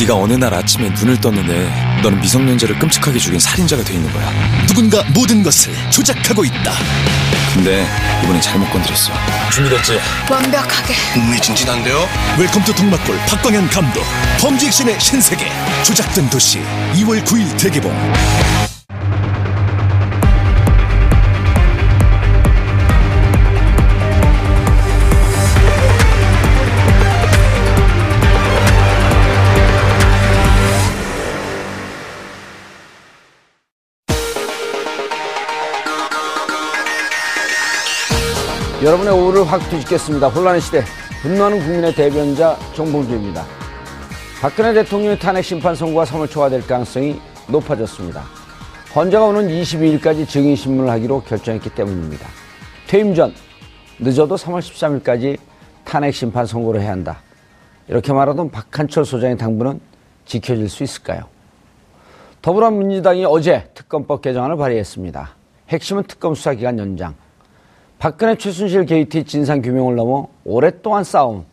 네가 어느 날 아침에 눈을 떴는데 너는 미성년자를 끔찍하게 죽인 살인자가 돼 있는 거야 누군가 모든 것을 조작하고 있다. 근데 이번엔 잘못 건드렸어 준비됐지? 완벽하게 흥미진진한데요? 웰컴 투 동막골 박광현 감독 범죄 액션의 신세계 조작된 도시 2월 9일 대개봉 여러분의 오후를 확 뒤집겠습니다. 혼란의 시대, 분노하는 국민의 대변자 정봉주입니다. 박근혜 대통령의 탄핵 심판 선고가 3월 초가 될 가능성이 높아졌습니다. 헌재가 오는 22일까지 증인 신문을 하기로 결정했기 때문입니다. 퇴임 전 늦어도 3월 13일까지 탄핵 심판 선고를 해야 한다. 이렇게 말하던 박한철 소장의 당부는 지켜질 수 있을까요? 더불어민주당이 어제 특검법 개정안을 발의했습니다. 핵심은 특검 수사 기간 연장. 박근혜 최순실 게이트 진상 규명을 넘어 오랫동안 싸운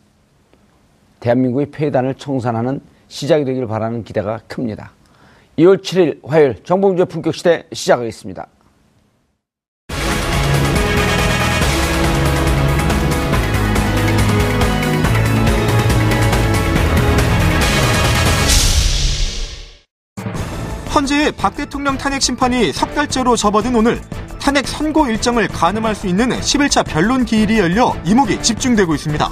대한민국의 폐단을 청산하는 시작이 되길 바라는 기대가 큽니다. 2월 7일 화요일 정봉주의 품격 시대 시작하겠습니다. 헌재의 박 대통령 탄핵 심판이 석 달째로 접어든 오늘 탄핵 선고 일정을 가늠할 수 있는 11차 변론 기일이 열려 이목이 집중되고 있습니다.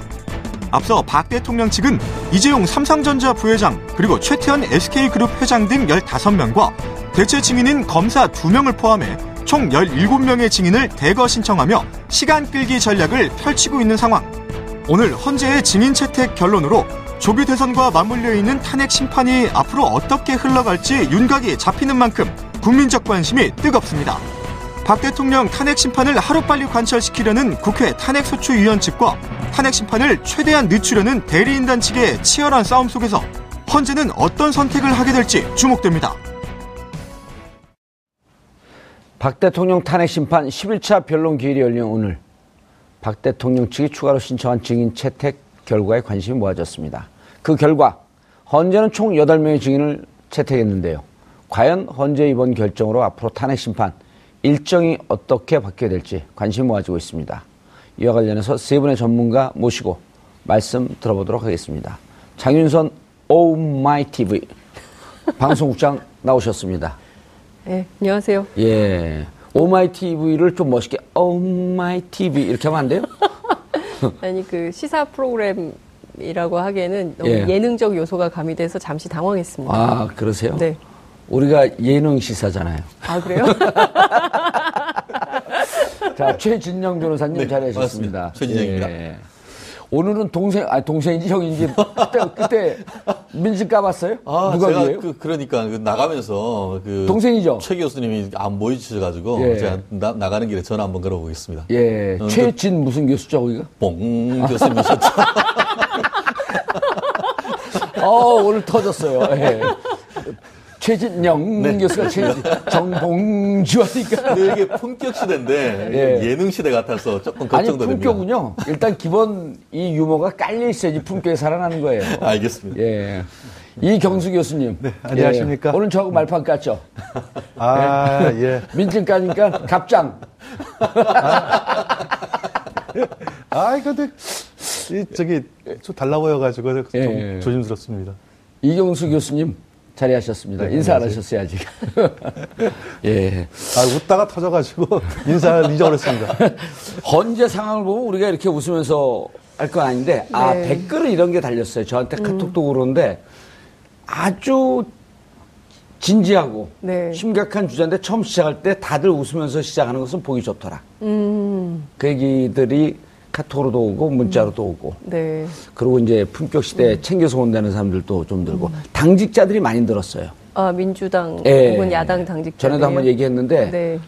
앞서 박 대통령 측은 이재용 삼성전자 부회장 그리고 최태원 SK그룹 회장 등 15명과 대체 증인인 검사 2명을 포함해 총 17명의 증인을 대거 신청하며 시간 끌기 전략을 펼치고 있는 상황. 오늘 헌재의 증인 채택 결론으로 조비 대선과 맞물려 있는 탄핵 심판이 앞으로 어떻게 흘러갈지 윤곽이 잡히는 만큼 국민적 관심이 뜨겁습니다. 박 대통령 탄핵 심판을 하루빨리 관철시키려는 국회 탄핵소추위원 측과 탄핵 심판을 최대한 늦추려는 대리인단 측의 치열한 싸움 속에서 헌재는 어떤 선택을 하게 될지 주목됩니다. 박 대통령 탄핵 심판 11차 변론 기일이 열린 오늘 박 대통령 측이 추가로 신청한 증인 채택 결과에 관심이 모아졌습니다. 그 결과 헌재는 총 8명의 증인을 채택했는데요. 과연 헌재 이번 결정으로 앞으로 탄핵 심판 일정이 어떻게 바뀌게 될지 관심이 모아지고 있습니다. 이와 관련해서 세 분의 전문가 모시고 말씀 들어보도록 하겠습니다. 장윤선 오마이TV 방송국장 나오셨습니다. 네, 안녕하세요. 예. 오마이TV를 좀 멋있게 오마이TV 이렇게 하면 안 돼요? 아니 그 시사 프로그램 이라고 하기에는 너무 예능적 요소가 가미돼서 잠시 당황했습니다. 아 그러세요? 네. 우리가 예능 시사잖아요. 아 그래요? 자 최진녕 변호사님 네, 잘하셨습니다. 최진녕입니다. 예. 오늘은 동생, 아 동생인지 형인지 그때 그때 민증 까봤어요? 아, 누가 제가 그, 그러니까 그 나가면서 그 동생이죠. 최 교수님이 안 보이셔가지고 예. 제가 나, 가는 길에 전화 한번 걸어보겠습니다. 예, 어, 최진 그, 무슨 교수죠 거기가? 봉 교수님이셨죠. 어 오늘 터졌어요. 예. 최진영 네. 교수가 최진, 정봉주 하니까. 근데 이게 품격 시대인데 예. 능 시대 같아서 조금 걱정도 아니, 품격은요. 일단 기본 이 유머가 깔려 있어야지 품격이 살아나는 거예요. 알겠습니다. 예. 이경수 교수님. 네, 안녕하십니까. 예. 오늘 저하고 말판 깠죠? 아, 예. 예. 민증 까니까 갑장. 아, 근데, 이, 저기, 좀 달라 보여가지고 좀 예. 조심스럽습니다. 이경수 교수님. 자리하셨습니다. 네, 인사 안 하셨어요, 아직. 예. 아, 웃다가 터져가지고 인사를 잊어버렸습니다. 헌재 상황을 보면 우리가 이렇게 웃으면서 할 건 아닌데, 아, 네. 아, 댓글은 이런 게 달렸어요. 저한테 카톡도 음. 그러는데 아주 진지하고 네. 심각한 주제인데 처음 시작할 때 다들 웃으면서 시작하는 것은 보기 좋더라. 음. 그 얘기들이 카톡으로도 오고 문자로도 음. 오고. 네. 그리고 이제 품격 시대 에 음. 챙겨서 온다는 사람들도 좀 들고 음. 당직자들이 많이 들었어요. 아, 민주당 예. 혹은 야당 당직 전에도 한번 얘기했는데 네.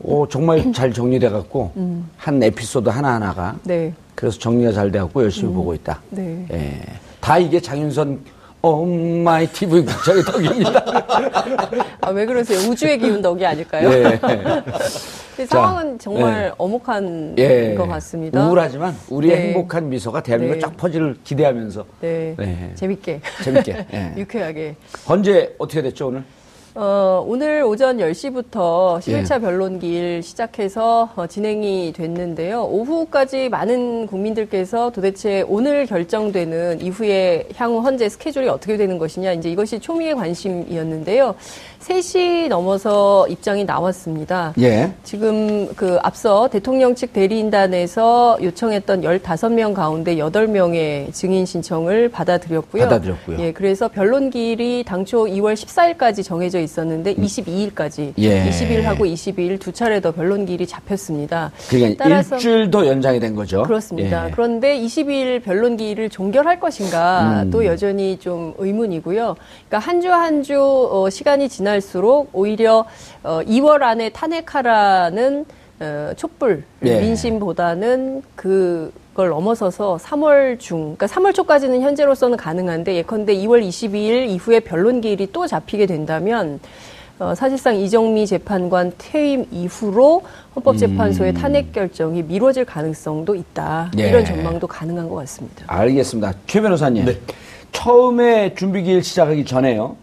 오, 정말 잘 정리돼 갖고 음. 한 에피소드 하나 하나가 네. 그래서 정리가 잘 돼갖고 열심히 음. 보고 있다. 네. 예. 다 이게 장윤선 엄마이 TV 국장의 덕입니다. 아, 왜 그러세요? 우주의 기운 덕이 아닐까요? 예. 상황은 정말 예. 어목한 예. 것 같습니다. 우울하지만 우리의 네. 행복한 미소가 대한민국 네. 쫙 퍼지를 기대하면서 네. 네. 재밌게 재밌게 예. 유쾌하게 언제 어떻게 됐죠 오늘? 어, 오늘 오전 10시부터 11차 예. 변론기일 시작해서 어, 진행이 됐는데요. 오후까지 많은 국민들께서 도대체 오늘 결정되는 이후에 향후 현재 스케줄이 어떻게 되는 것이냐, 이제 이것이 초미의 관심이었는데요. 3시 넘어서 입장이 나왔습니다. 예. 지금 그 앞서 대통령 측 대리인단에서 요청했던 15명 가운데 8명의 증인 신청을 받아들였고요. 받아들였고요. 예, 그래서 변론기일이 당초 2월 14일까지 정해져 있 었는데 음. 22일까지 예. 20일하고 22일 두 차례 더 변론 기일이 잡혔습니다. 그러니까 따라서 일주일 더 연장이 된 거죠. 그렇습니다. 예. 그런데 22일 변론 기일을 종결할 것인가 음. 또 여전히 좀 의문이고요. 그러니까 한 주 한주 한 주, 어, 시간이 지날 지날수록 오히려 어, 2월 안에 탄핵하라는 어, 촛불 예. 민심보다는 그 걸 넘어서서 3월 중, 그러니까 3월 초까지는 현재로서는 가능한데 예컨대 2월 22일 이후에 변론 기일이 또 잡히게 된다면 어, 사실상 이정미 재판관 퇴임 이후로 헌법재판소의 음. 탄핵 결정이 미뤄질 가능성도 있다. 예. 이런 전망도 가능한 것 같습니다. 알겠습니다. 최 변호사님. 네. 처음에 준비기일 시작하기 전에요.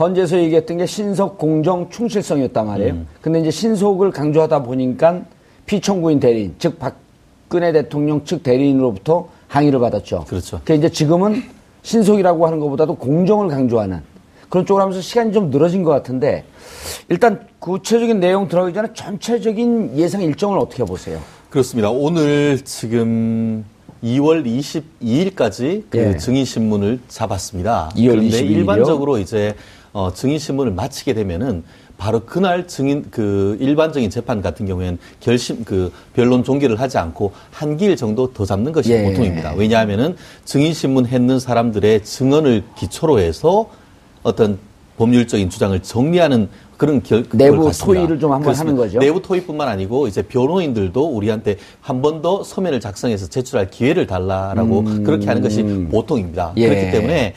헌재에서 얘기했던 게 신속 공정 충실성이었단 말이에요. 음. 근데 이제 신속을 강조하다 보니까 피청구인 대리인, 즉 박 근혜 대통령 측 대리인으로부터 항의를 받았죠. 그렇죠. 그 이제 지금은 신속이라고 하는 것보다도 공정을 강조하는 그런 쪽으로 하면서 시간이 좀 늘어진 것 같은데 일단 구체적인 내용 들어가기 전에 전체적인 예상 일정을 어떻게 보세요? 그렇습니다. 오늘 지금 2월 22일까지 그 예. 증인 신문을 잡았습니다. 2월 그런데 22일이요? 일반적으로 이제 어, 증인 신문을 마치게 되면은 바로 그날 증인 그 일반적인 재판 같은 경우에는 결심 그 변론 종결을 하지 않고 한 기일 정도 더 잡는 것이 예. 보통입니다. 왜냐하면은 증인 신문 했는 사람들의 증언을 기초로 해서 어떤 법률적인 주장을 정리하는 그런 결, 내부 토의를 좀 한번 하는 거죠. 내부 토의뿐만 아니고 이제 변호인들도 우리한테 한 번 더 서면을 작성해서 제출할 기회를 달라라고 음, 그렇게 하는 것이 보통입니다. 예. 그렇기 때문에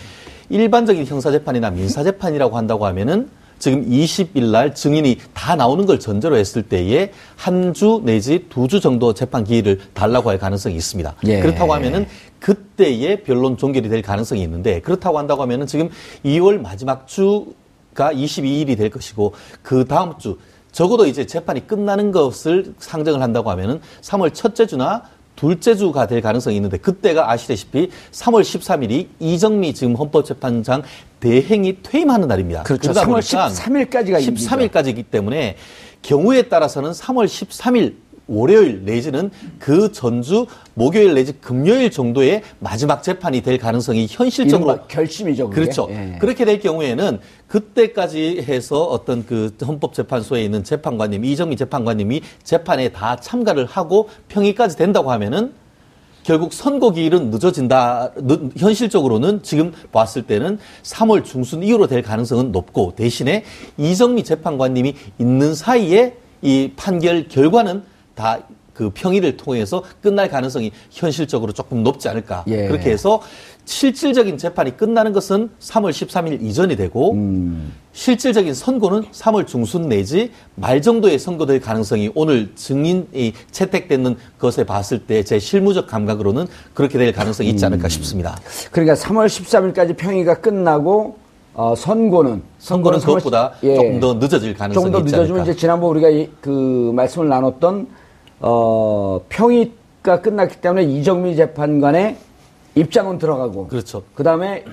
일반적인 형사재판이나 민사재판이라고 한다고 하면은 지금 20일 날 증인이 다 나오는 걸 전제로 했을 때에 한 주 내지 두 주 정도 재판 기일을 달라고 할 가능성이 있습니다. 예. 그렇다고 하면은 그때에 변론 종결이 될 가능성이 있는데 그렇다고 한다고 하면은 지금 2월 마지막 주가 22일이 될 것이고 그 다음 주 적어도 이제 재판이 끝나는 것을 상정을 한다고 하면은 3월 첫째 주나 둘째 주가 될 가능성이 있는데 그때가 아시다시피 3월 13일이 이정미 지금 헌법재판장 대행이 퇴임하는 날입니다. 그렇죠. 3월 13일까지가 13일까지이기 때문에 경우에 따라서는 3월 13일 월요일 내지는 그 전주 목요일 내지 금요일 정도의 마지막 재판이 될 가능성이 현실적으로 결심이죠. 그게? 그렇죠. 예. 그렇게 될 경우에는 그때까지 해서 어떤 그 헌법재판소에 있는 재판관님 이정미 재판관님이 재판에 다 참가를 하고 평의까지 된다고 하면은 결국 선거 기일은 늦어진다. 현실적으로는 지금 봤을 때는 3월 중순 이후로 될 가능성은 높고 대신에 이정미 재판관님이 있는 사이에 이 판결 결과는 다 그 평의를 통해서 끝날 가능성이 현실적으로 조금 높지 않을까. 예. 그렇게 해서 실질적인 재판이 끝나는 것은 3월 13일 이전이 되고 음. 실질적인 선고는 3월 중순 내지 말 정도에 선고될 가능성이 오늘 증인이 채택되는 것에 봤을 때 제 실무적 감각으로는 그렇게 될 가능성이 있지 않을까 음. 싶습니다. 그러니까 3월 13일까지 평의가 끝나고 어, 선고는 선고는 그것보다 예, 조금 더 늦어질 가능성이 조금 더 늦어지면 이제 지난번 우리가 이, 그 말씀을 나눴던 어, 평의가 끝났기 때문에 이정미 재판관의 입장은 들어가고. 그렇죠. 그 다음에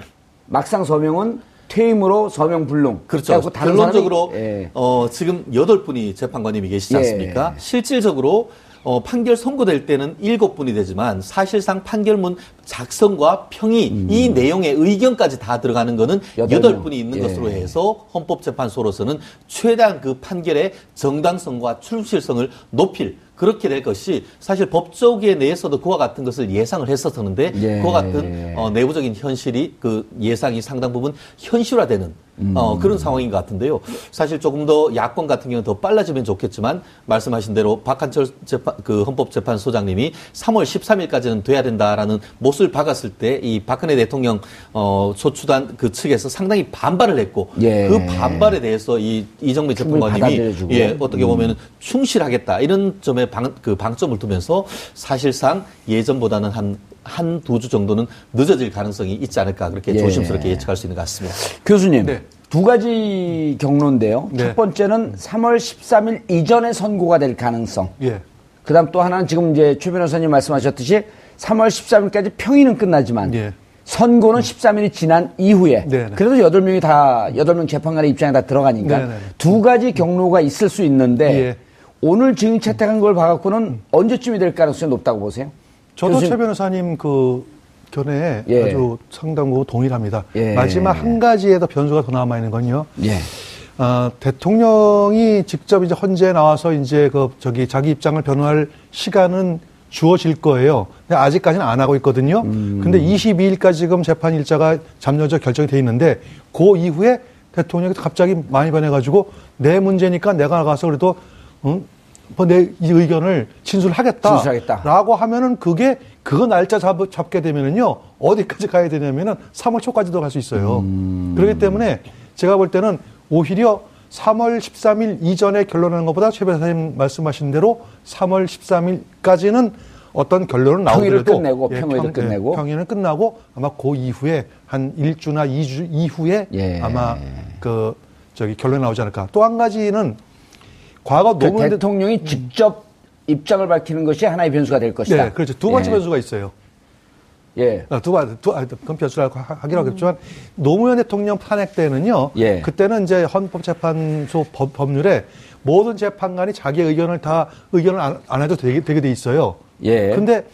막상 서명은 퇴임으로 서명 불능. 그렇죠. 결론적으로 예. 어, 지금 여덟 분이 재판관님이 계시지 예. 않습니까? 예. 실질적으로 어, 판결 선고될 때는 일곱 분이 되지만 사실상 판결문 작성과 평의 음. 이 내용의 의견까지 다 들어가는 거는 여덟 분이 있는 예. 것으로 해서 헌법재판소로서는 최대한 그 판결의 정당성과 출실성을 높일 그렇게 될 것이 사실 법조계 내에서도 그와 같은 것을 예상을 했었었는데 예. 그와 같은 어, 내부적인 현실이 그 예상이 상당 부분 현실화되는 어, 그런 상황인 것 같은데요. 사실 조금 더 야권 같은 경우는 더 빨라지면 좋겠지만 말씀하신 대로 박한철 재판, 그 헌법재판소장님이 3월 13일까지는 돼야 된다라는 못을 박았을 때 이 박근혜 대통령 어, 소추단 그 측에서 상당히 반발을 했고 예. 그 반발에 대해서 이 이정미 재판관님이. 예, 어떻게 보면은 충실하겠다 이런 점에 방, 그 방점을 두면서 사실상 예전보다는 한 한 두 주 정도는 늦어질 가능성이 있지 않을까 그렇게 예. 조심스럽게 예측할 수 있는 것 같습니다. 교수님, 네. 두 가지 경로인데요. 네. 첫 번째는 3월 13일 이전에 선고가 될 가능성. 예. 그 다음 또 하나는 지금 이제 최 변호사님 말씀하셨듯이 3월 13일까지 평의는 끝나지만 예. 선고는 13일이 지난 이후에 네, 네. 그래도 8명이 다, 8명 재판관의 입장에 다 들어가니까 네, 네, 네. 두 가지 경로가 있을 수 있는데 예. 오늘 증인 채택한 걸 봐갖고는 언제쯤이 될 가능성이 높다고 보세요? 저도. 최 변호사님 그 견해에 예. 아주 상당부 동일합니다. 예. 마지막 한 가지에 더 변수가 더 남아 있는 건요. 예. 어, 대통령이 직접 이제 헌재에 나와서 이제 그 저기 자기 입장을 변호할 시간은 주어질 거예요. 근데 아직까지는 안 하고 있거든요. 근데 22일까지 지금 재판 일자가 잠정적 결정이 돼 있는데 그 이후에 대통령이 갑자기 많이 변해가지고 내 문제니까 내가 나가서 그래도 응? 뭐내 이 의견을 진술하겠다. 진술하겠다. 라고 하면은 그게 그거 날짜 잡, 잡게 되면은요 어디까지 가야 되냐면은 3월 초까지도 갈 수 있어요. 그렇기 때문에 제가 볼 때는 오히려 3월 13일 이전에 결론하는 것보다 최 변호사님 말씀하신 대로 3월 13일까지는 어떤 결론은 평의를 나오더라도 끝내고, 평의도 평- 끝내고. 평의는 끝나고 아마 그 이후에 한 1주나 2주 이후에 예. 아마 그 저기 결론이 나오지 않을까. 또 한 가지는 과거 그 노무현 대- 대통령이 직접 입장을 밝히는 것이 하나의 변수가 될 것이다. 네, 그렇죠. 두 번째 예. 변수가 있어요. 예. 아, 두 번, 두, 아, 그건 변수라고 하- 하긴 하겠지만, 노무현 대통령 탄핵 때는요, 예. 그때는 이제 헌법재판소 법, 법률에 모든 재판관이 자기 의견을 다 의견을 안, 안 해도 되게, 되게 돼 있어요. 예. 근데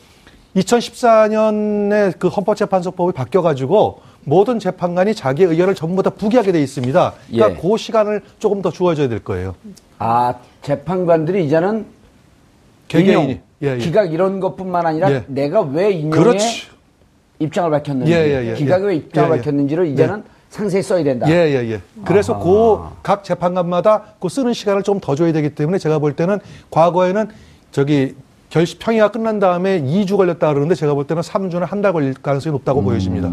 2014년에 그 헌법재판소법이 바뀌어가지고 모든 재판관이 자기 의견을 전부 다 부기하게 돼 있습니다. 그러니까 예. 그 시간을 조금 더 주어져야 될 거예요. 아, 재판관들이 이제는 개개인이. 인용, 예, 예. 기각 이런 것뿐만 아니라 예. 내가 왜 인용에 그렇지. 입장을 밝혔는지, 예, 예, 예, 기각에 예. 왜 입장을. 밝혔는지를 이제는 상세히 써야 된다. 예, 예, 예. 그래서. 그 각 재판관마다 그 쓰는 시간을 좀 더 줘야 되기 때문에 제가 볼 때는 과거에는 저기 결시 평의가 끝난 다음에 2주 걸렸다 그러는데 제가 볼 때는 3주나 한 달 걸릴 가능성이 높다고 음. 보여집니다.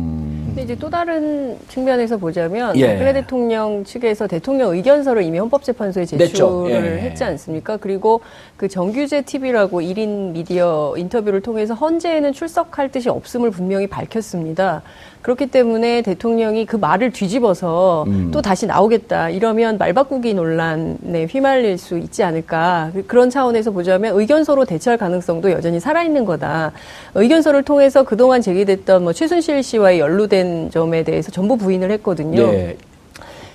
근데 이제 또 다른 측면에서 보자면 예. 박근혜 대통령 측에서 대통령 의견서를 이미 헌법재판소에. 제출을 예. 했지 않습니까? 그리고 그 정규제 TV라고 1인 미디어 인터뷰를 통해서 헌재에는 출석할 뜻이 없음을 분명히 밝혔습니다. 그렇기 때문에 대통령이 그 말을 뒤집어서 음. 또 다시 나오겠다 이러면 말 바꾸기 논란에 휘말릴 수 있지 않을까 그- 그런 차원에서 보자면 의견서로 대처할 가능성도 여전히 살아있는 거다. 의견서를 통해서 그동안 제기됐던 뭐 최순실 씨와의 연루된 점에 대해서 전부 부인을 했거든요. 예.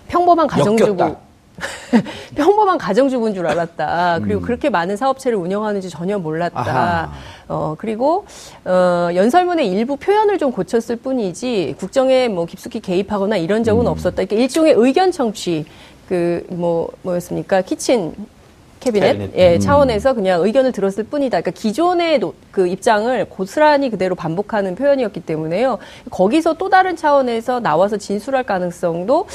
평범한 가정주부. 평범한 가정주부인 줄 알았다. 그리고 그렇게 많은 사업체를 운영하는지 전혀 몰랐다. 음. 아하. 어, 그리고, 어, 연설문의 일부 표현을 좀 고쳤을 뿐이지, 국정에 뭐 깊숙이 개입하거나 이런 적은 음. 없었다. 이렇게 일종의 의견 청취, 그, 뭐, 뭐였습니까? kitchen, cabinet, cabinet. 예, 차원에서 그냥 의견을 들었을 뿐이다. 그러니까 기존의 노- 그 입장을 고스란히 그대로 반복하는 표현이었기 때문에요. 거기서 또 다른 차원에서 나와서 진술할 가능성도 어,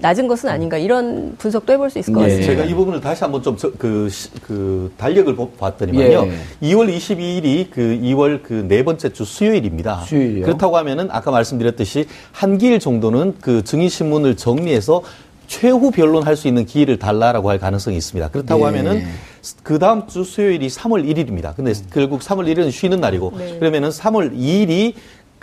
낮은 것은 아닌가 이런 분석도 해볼 수 있을 것 예. 같습니다. 제가 이 부분을 다시 한번 좀그 그 달력을 보- 봤더니만요. 예. 2월 22일이 그 2월 그 네 번째 주 수요일입니다. 수요일이요? 그렇다고 하면은 아까 말씀드렸듯이 한 기일 정도는 그 증인 신문을 정리해서 최후 변론할 수 있는 기회를 달라라고 할 가능성이 있습니다. 그렇다고 예. 하면은 그 다음 주 수요일이 3월 1일입니다. 근데 결국 3월 1일은 쉬는 날이고 네. 그러면은 3월 2일이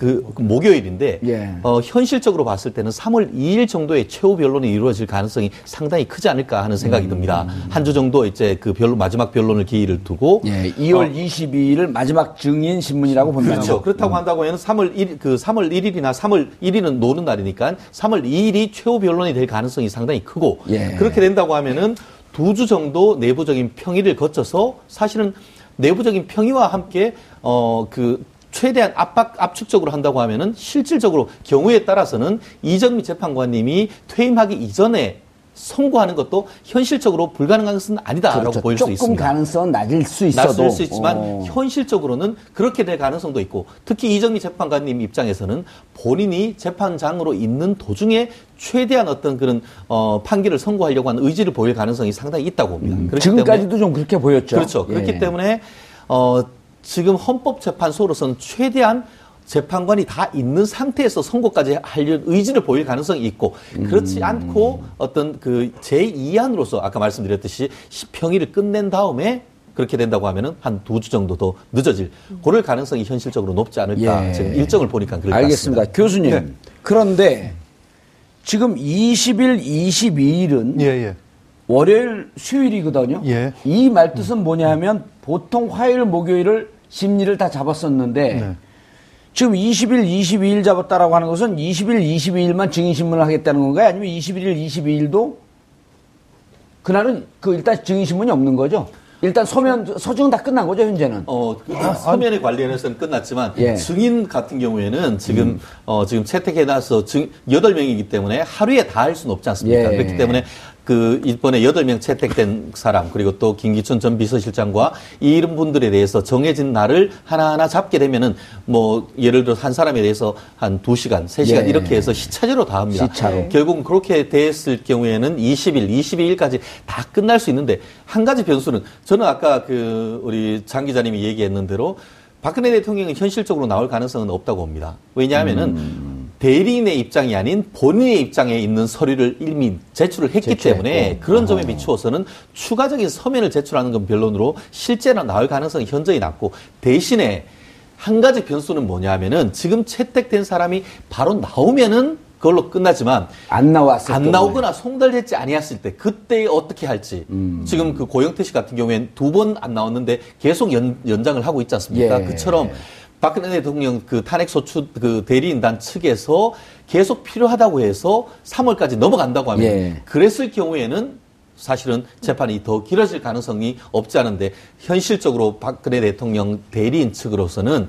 그 목요일인데 예. 어, 현실적으로 봤을 때는 3월 2일 정도의 최후 변론이 이루어질 가능성이 상당히 크지 않을까 하는 생각이 듭니다. 한주 정도 이제 그 변론 마지막 변론을 기일을 두고 예, 2월 22일을 마지막 증인 신문이라고 본다고. 그렇죠. 그렇다고 한다고 하면 3월 1일, 그 3월 1일이나 3월 1일은 노는 날이니까 3월 2일이 최후 변론이 될 가능성이 상당히 크고 예. 그렇게 된다고 하면은 두 주 정도 내부적인 평의를 거쳐서 사실은 내부적인 평의와 함께 어 그 최대한 압박 압축적으로 한다고 하면은 실질적으로 경우에 따라서는 이정미 재판관님이 퇴임하기 이전에 선고하는 것도 현실적으로 불가능한 것은 아니다라고 그렇죠. 보일 수 조금 있습니다. 가능성은 낮을 수 있어도 낮을 수 있지만 어. 현실적으로는 그렇게 될 가능성도 있고 특히 이정미 재판관님 입장에서는 본인이 재판장으로 있는 도중에 최대한 어떤 그런 어, 판결을 선고하려고 하는 의지를 보일 가능성이 상당히 있다고 봅니다. 음, 지금까지도 좀 그렇게 보였죠. 그렇죠. 예. 그렇기 때문에 어, 지금 헌법재판소로서는 최대한 재판관이 다 있는 상태에서 선고까지 하려는 의지를 보일 가능성이 있고 그렇지 음. 않고 어떤 그 제2안으로서 아까 말씀드렸듯이 평일을 끝낸 다음에 그렇게 된다고 하면은 한 두 주 정도 더 늦어질 그럴 가능성이 현실적으로 높지 않을까 예. 지금 일정을 보니까 그럴 것 알겠습니다. 같습니다. 교수님. 네. 그런데 지금 20일, 22일은 예, 예. 월요일, 수요일이거든요. 예. 이 말뜻은 뭐냐 하면 보통 화요일, 목요일을 심리를 다 잡았었는데 네. 지금 20일, 22일 잡았다라고 하는 것은 20일, 22일만 증인 신문을 하겠다는 건가요? 아니면 21일, 22일도 그날은 그 일단 증인 신문이 없는 거죠? 일단 서면, 서증은 다 끝난 거죠, 현재는? 어, 그 서면에 관련해서는 끝났지만 예. 증인 같은 경우에는 지금 어 지금 채택해 놔서 증 8명이기 때문에 하루에 다 할 수는 없지 않습니까? 예. 그렇기 때문에 그 이번에 8명 채택된 사람 그리고 또 김기춘 전 비서실장과 이런 분들에 대해서 정해진 날을 하나하나 잡게 되면은 뭐 예를 들어 한 사람에 대해서 한 2시간, 3시간 예. 이렇게 해서 시차제로 다 합니다. 시차로. 결국은 그렇게 됐을 경우에는 20일, 22일까지 다 끝날 수 있는데 한 가지 변수는 저는 아까 그 우리 장 기자님이 얘기했는 대로 박근혜 대통령이 현실적으로 나올 가능성은 없다고 봅니다. 왜냐하면은 음. 대리인의 입장이 아닌 본인의 입장에 있는 서류를 이미 제출을 했기 제출했고. 때문에 그런 점에 비추어서는 추가적인 서면을 제출하는 건 변론으로 실제로 나올 가능성이 현저히 낮고 대신에 한 가지 변수는 뭐냐면은 지금 채택된 사람이 바로 나오면은 그걸로 끝나지만 안 나왔을 안. 나오거나 송달됐지 아니었을 때 그때 어떻게 할지 음. 지금 그 고영태 씨 같은 경우에는 두 번 안 나왔는데 계속 연, 연장을 하고 있지 않습니까? 예. 그처럼 박근혜 대통령 그 탄핵 소추 그 대리인단 측에서 계속 필요하다고 해서 3월까지 넘어간다고 하면 예. 그랬을 경우에는 사실은 재판이 더 길어질 가능성이 없지 않은데 현실적으로 박근혜 대통령 대리인 측으로서는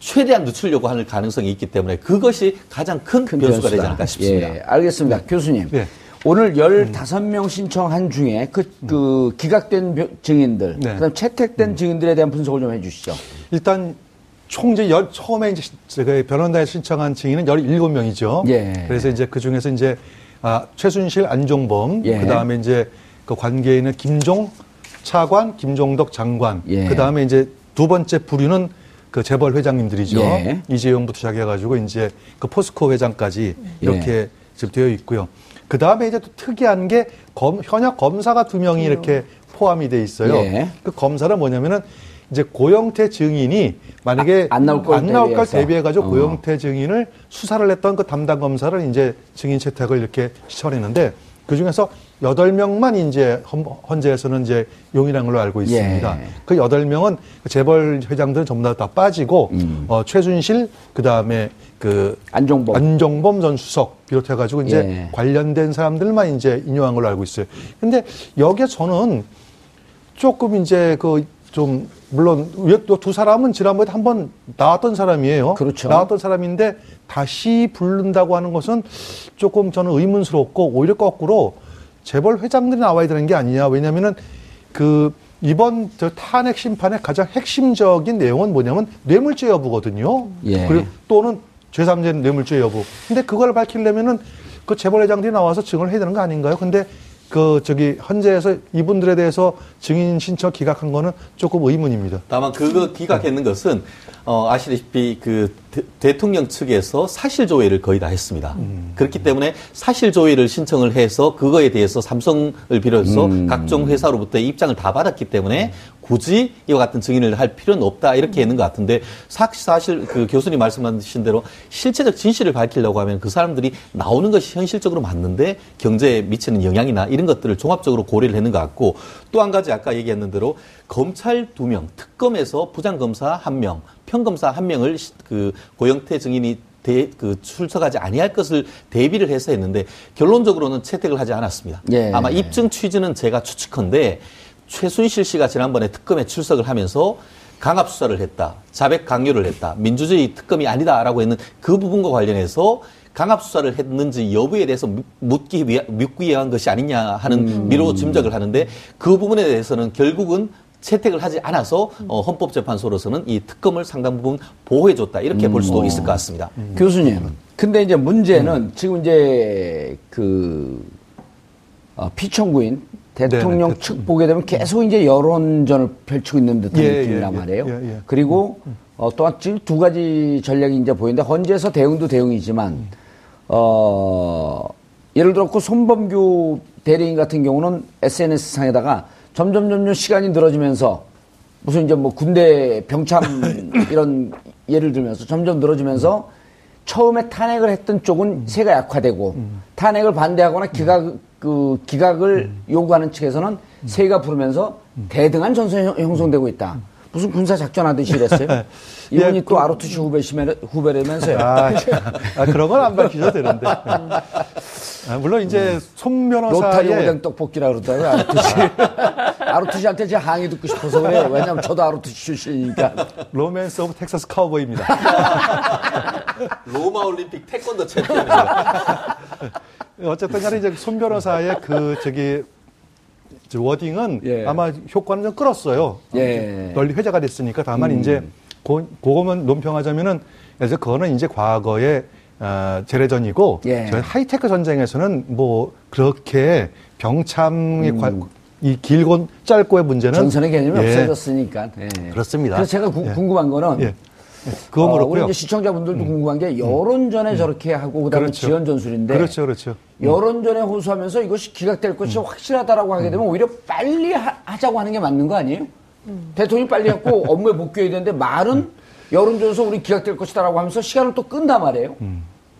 최대한 늦추려고 하는 가능성이 있기 때문에 그것이 가장 큰, 큰 변수가 되지 변수다. 않을까 싶습니다. 예, 알겠습니다. 교수님. 네. 오늘 15명 신청한 중에 그, 그 기각된 벼- 증인들, 네. 그다음 채택된 증인들에 대한 분석을 좀 해주시죠. 일단 총 이제 열, 처음에 이제 제가 변호인단에 신청한 증인은 17명이죠. 예. 그래서 이제 그 중에서 이제 아, 최순실, 안종범, 예. 그 다음에 이제 그 관계에 있는 김종 차관, 김종덕 장관, 예. 그 다음에 이제 두 번째 부류는 그 재벌 회장님들이죠. 예. 이재용부터 시작해가지고 이제 그 포스코 회장까지 이렇게 예. 지금 되어 있고요. 그 다음에 이제 또 특이한 게 검, 현역 검사가 두 명이 이렇게 포함이 돼 있어요. 예. 그 검사는 뭐냐면은 이제 고영태 증인이 만약에 아, 안 나올 걸 나올 걸 대비해서. 대비해 가지고 어. 고영태 증인을 수사를 했던 그 담당 검사를 이제 증인 채택을 이렇게 시청했는데 그 중에서 여덟 명만 이제 헌- 헌재에서는 이제 용인한 걸로 알고 있습니다. 예. 그 여덟 명은 그 재벌 회장들은 전부 다, 다 빠지고 음. 어, 최순실 그 다음에 그 안종범. 안종범 전 수석 비롯해 가지고 이제 예. 관련된 사람들만 이제 인용한 걸로 알고 있어요. 근데 여기에 저는 조금 이제 그 좀 물론 이두 사람은 지난번에 한 번 나왔던 사람이에요. 그렇죠. 나왔던 사람인데 다시 부른다고 하는 것은 조금 저는 의문스럽고 오히려 거꾸로 재벌 회장들이 나와야 되는 게 아니냐. 왜냐면은 그 이번 저 탄핵 심판의 가장 핵심적인 내용은 뭐냐면 뇌물죄 여부거든요. 예. 그리고 또는 제3자 뇌물죄 여부. 근데 그걸 밝히려면은 그 재벌 회장들이 나와서 증언을 해야 되는 거 아닌가요? 근데 그 저기 현재에서 이분들에 대해서 증인 신청 기각한 거는 조금 의문입니다. 다만 그거 기각했는 것은 어, 아시다시피 그 대, 통령 측에서 사실 조회를 거의 다 했습니다. 그렇기 때문에 사실 조회를 신청을 해서 그거에 대해서 삼성을 비롯해서 음. 각종 회사로부터 입장을 다 받았기 때문에 굳이 이와 같은 증인을 할 필요는 없다 이렇게 했는 것 같은데 사- 사실 그 교수님 말씀하신 대로 실체적 진실을 밝히려고 하면 그 사람들이 나오는 것이 현실적으로 맞는데 경제에 미치는 영향이나 이런 것들을 종합적으로 고려를 했는 것 같고 또 한 가지 아까 얘기했는 대로 검찰 두 명, 특검에서 부장검사 한 명, 평검사 한 명을 시- 그 고영태 증인이 대, 그 출석하지 아니할 것을 대비를 해서 했는데 결론적으로는 채택을 하지 않았습니다. 예. 아마 입증 취지는 제가 추측컨대 최순실 씨가 지난번에 특검에 출석을 하면서 강압 수사를 했다, 자백 강요를 했다, 민주주의 특검이 아니다라고 했는 그 부분과 관련해서 강압 수사를 했는지 여부에 대해서 묻- 묻기 위한, 묻기 위한 것이 아니냐 하는 음. 미로 짐작을 하는데 그 부분에 대해서는 결국은 채택을 하지 않아서 어, 헌법재판소로서는 이 특검을 상당 부분 보호해줬다 이렇게 볼 음. 수도 있을 것 같습니다. 교수님. 근데 이제 문제는 지금 이제 그 어, 피청구인 대통령 네네, 측 보게 되면 계속 이제 여론전을 펼치고 있는 듯한 예, 느낌이란 예, 예, 말이에요. 예, 예. 그리고 어, 또한 지금 두 가지 전략이 이제 보이는데 헌재에서 대응도 대응이지만 어, 예를 들어 그 손범규 대리인 같은 경우는 SNS 상에다가 점점 점점 시간이 늘어지면서 무슨 이제 뭐 군대 병참 이런 예를 들면서 점점 늘어지면서 처음에 탄핵을 했던 쪽은 세가 약화되고 탄핵을 반대하거나 기각 그 기각을 요구하는 측에서는 세가 부르면서 대등한 전선이 형- 형성되고 있다. 무슨 군사 작전 하듯이 이랬어요. 이분이 예, 또 아르투시 후배시면 후배라면서요. 아, 아, 그런 건 안 밝히셔도 되는데. 아, 물론 이제 손 로타리 변호사의 오뎅 떡볶이라 그러더라고요. ROTC. ROTC한테 제 항의 듣고 싶어서 그래요. 왜냐면 저도 ROTC 출신이니까. Romance of Texas Cowboy입니다. 로마 올림픽 태권도 챔피언입니다. 어쨌든 간에 이제 손 변호사의 그 저기 저 워딩은 예. 아마 효과는 좀 끌었어요. 예. 널리 회자가 됐으니까 다만 이제 고, 그거만 논평하자면은 그래서 그거는 이제 과거의 어, 재래전이고 예. 저희 하이테크 전쟁에서는 뭐 그렇게 병참이 과- 이 길고 짧고의 문제는 전선의 개념이 예, 없어졌으니까. 예. 그렇습니다. 그래서 제가 구- 예. 궁금한 거는 예. 그거 어, 우리 그렇고요. 음. 이제 시청자분들도 궁금한 게 여론전에 저렇게 하고 그다음에 그렇죠. 지연 전술인데 그렇죠, 그렇죠. 여론전에 호소하면서 이것이 기각될 것이 확실하다라고 하게 되면 오히려 빨리 하, 자고 하는 게 맞는 거 아니에요? 대통령이 빨리 했고 업무에 복귀해야 되는데 말은 여론전에서 우리 기각될 것이다라고 하면서 시간을 또 끈단 말이에요.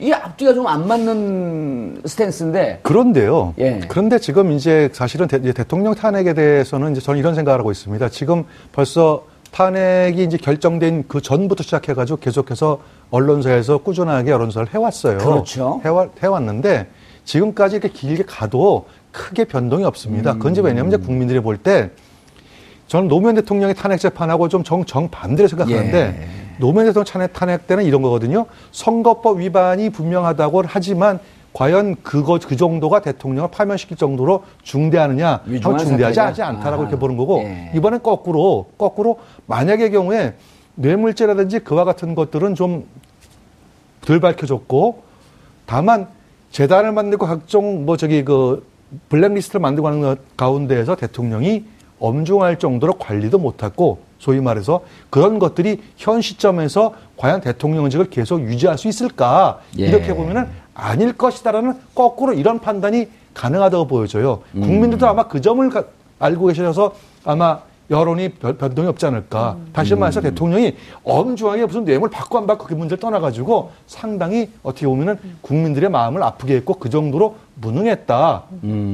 이게 앞뒤가 좀 안 맞는 스탠스인데 그런데요. 예. 그런데 지금 이제 사실은 대, 이제 대통령 탄핵에 대해서는 이제 저는 이런 생각을 하고 있습니다. 지금 벌써 탄핵이 이제 결정된 그 전부터 시작해가지고 계속해서 언론사에서 꾸준하게 여론조사를 해왔어요. 그렇죠. 해와, 해왔는데 지금까지 이렇게 길게 가도 크게 변동이 없습니다. 그건 이제 왜냐하면 이제 국민들이 볼 때 저는 노무현 대통령의 탄핵 재판하고 좀 정, 정반대로 생각하는데 예. 노무현 대통령 탄핵, 탄핵 때는 이런 거거든요. 선거법 위반이 분명하다고 하지만 과연 그거 그 정도가 대통령을 파면시킬 정도로 중대하느냐? 하면 중대하지? 않지 않다라고 아, 이렇게 보는 거고 예. 이번엔 거꾸로 거꾸로 만약의 경우에 뇌물죄라든지 그와 같은 것들은 좀 덜 밝혀졌고 다만 재단을 만들고 각종 뭐 저기 그 블랙리스트를 만들고 하는 것 가운데에서 대통령이 엄중할 정도로 관리도 못했고 소위 말해서 그런 것들이 현 시점에서 과연 대통령직을 계속 유지할 수 있을까 예. 이렇게 보면은 아닐 것이다라는 거꾸로 이런 판단이 가능하다고 보여져요. 음. 국민들도 아마 그 점을 가- 알고 계셔서 아마 여론이 변- 변동이 없지 않을까. 다시 말해서 대통령이 엄중하게 무슨 뇌물 받고 안 받고 그 문제를 떠나가지고 상당히 어떻게 보면은 국민들의 마음을 아프게 했고 그 정도로 무능했다.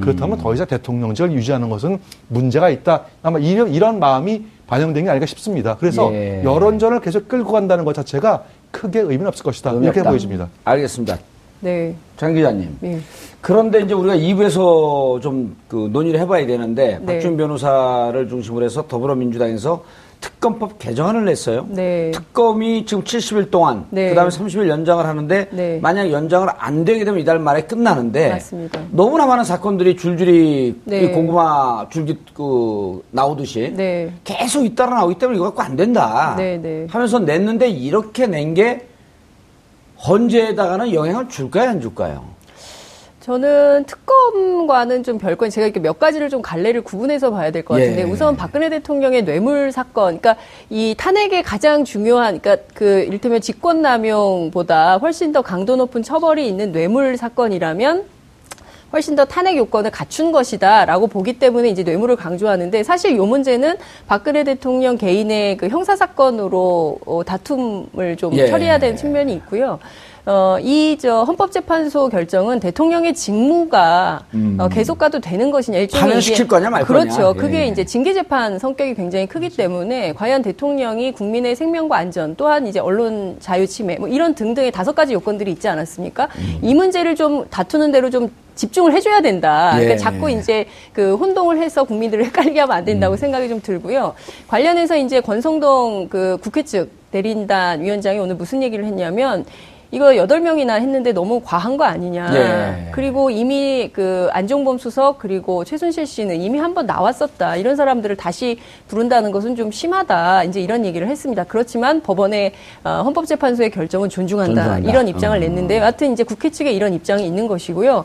그렇다면 더 이상 대통령직을 유지하는 것은 문제가 있다. 아마 이런, 이런 마음이 반영된 게 아닐까 싶습니다. 그래서 예. 여론전을 계속 끌고 간다는 것 자체가 크게 의미는 없을 것이다. 이렇게 없다. 보여집니다. 알겠습니다. 네. 장 기자님. 예. 그런데 이제 우리가 2부에서 좀 그 논의를 해봐야 되는데 네. 박준 변호사를 중심으로 해서 더불어민주당에서 특검법 개정안을 냈어요. 네. 특검이 지금 70일 동안 네. 그다음에 30일 연장을 하는데 네. 만약 연장을 안 되게 되면 이달 말에 끝나는데 맞습니다. 너무나 많은 사건들이 줄줄이 네. 이 고구마 줄기 그 나오듯이 네. 계속 잇따라 나오기 때문에 이거 갖고 안 된다 네, 네. 하면서 냈는데 이렇게 낸 게 헌재에다가는 영향을 줄까요 안 줄까요? 저는 특검과는 좀 별건 제가 이렇게 몇 가지를 좀 갈래를 구분해서 봐야 될 것 같은데 예. 우선 박근혜 대통령의 뇌물 사건, 그러니까 이 탄핵의 가장 중요한, 그러니까 그 일테면 직권남용보다 훨씬 더 강도 높은 처벌이 있는 뇌물 사건이라면 훨씬 더 탄핵 요건을 갖춘 것이다라고 보기 때문에 이제 뇌물을 강조하는데 사실 요 문제는 박근혜 대통령 개인의 그 형사 사건으로 어, 다툼을 좀 예. 처리해야 되는 측면이 있고요. 어, 이, 저, 헌법재판소 결정은 대통령의 직무가 어, 계속 가도 되는 것이냐. 일종의 음. 시킬 거냐, 말 그렇죠. 거냐. 그게 예. 이제 징계 재판 성격이 굉장히 크기 때문에 과연 대통령이 국민의 생명과 안전 또한 이제 언론 자유 침해 뭐 이런 등등의 다섯 가지 요건들이 있지 않았습니까? 음. 이 문제를 좀 다투는 대로 좀 집중을 해줘야 된다. 예. 그러니까 자꾸 이제 그 혼동을 해서 국민들을 헷갈리게 하면 안 음. 된다고 생각이 좀 들고요. 관련해서 이제 권성동 그 국회 측 대리인단 위원장이 오늘 무슨 얘기를 했냐면 이거 8명이나 했는데 너무 과한 거 아니냐. 예. 그리고 이미 그 안종범 수석 그리고 최순실 씨는 이미 한 번 나왔었다. 이런 사람들을 다시 부른다는 것은 좀 심하다. 이제 이런 얘기를 했습니다. 그렇지만 법원의 어, 헌법재판소의 결정은 존중한다. 존중한다. 이런 입장을 음. 냈는데 여하튼 이제 국회 측에 이런 입장이 있는 것이고요.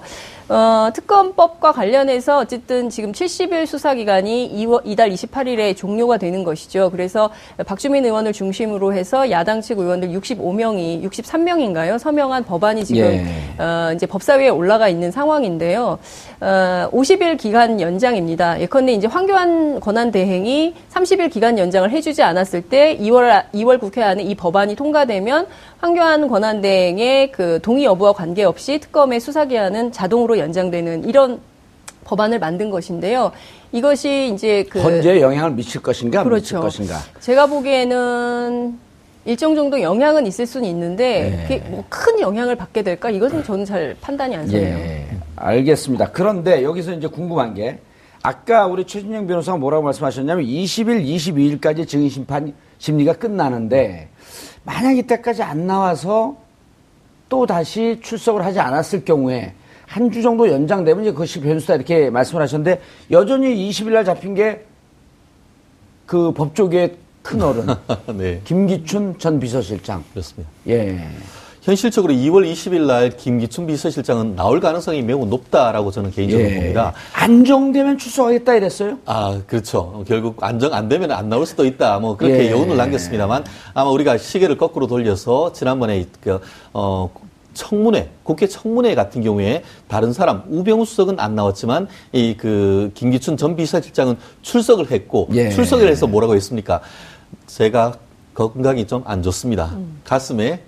어, 특검법과 관련해서 어쨌든 지금 70일 수사 기간이 2월, 이달 28일에 종료가 되는 것이죠. 그래서 박주민 의원을 중심으로 해서 야당 측 의원들 65명이 63명인가요? 서명한 법안이 지금 예. 어, 이제 법사위에 올라가 있는 상황인데요. 어, 50일 기간 연장입니다. 예컨대 이제 황교안 권한 대행이 30일 기간 연장을 해주지 않았을 때 2월 2월 국회 안에 이 법안이 통과되면 황교안 권한 대행의 그 동의 여부와 관계없이 특검의 수사 기한은 자동으로 연장되는 이런 법안을 만든 것인데요. 이것이 이제 그 헌재에 영향을 미칠 것인가 안 미칠 그렇죠. 것인가. 제가 보기에는 일정 정도 영향은 있을 수는 있는데 네. 그게 뭐큰 영향을 받게 될까? 이것은 저는 잘 판단이 안 서네요. 예, 알겠습니다. 그런데 여기서 이제 궁금한 게 아까 우리 최준영 변호사가 뭐라고 말씀하셨냐면 20일, 22일까지 증인 심판 심리가 끝나는데 만약 이때까지 안 나와서 또 다시 출석을 하지 않았을 경우에 한 주 정도 연장되면 이제 그것이 변수다 이렇게 말씀을 하셨는데 여전히 20일 날 잡힌 게 그 법조계의 큰 어른 네, 김기춘 전 비서실장. 그렇습니다. 예. 현실적으로 2월 20일 날 김기춘 비서실장은 나올 가능성이 매우 높다라고 저는 개인적으로 예. 봅니다. 안정되면 출석하겠다 이랬어요? 아, 그렇죠. 결국 안정 안 되면 안 나올 수도 있다. 뭐 그렇게 예. 여운을 남겼습니다만 아마 우리가 시계를 거꾸로 돌려서 지난번에 그, 어, 청문회, 국회 청문회 같은 경우에 다른 사람, 우병우 수석은 안 나왔지만 이 그 김기춘 전 비서실장은 출석을 했고 예. 출석을 해서 뭐라고 했습니까? 제가 건강이 좀 안 좋습니다. 가슴에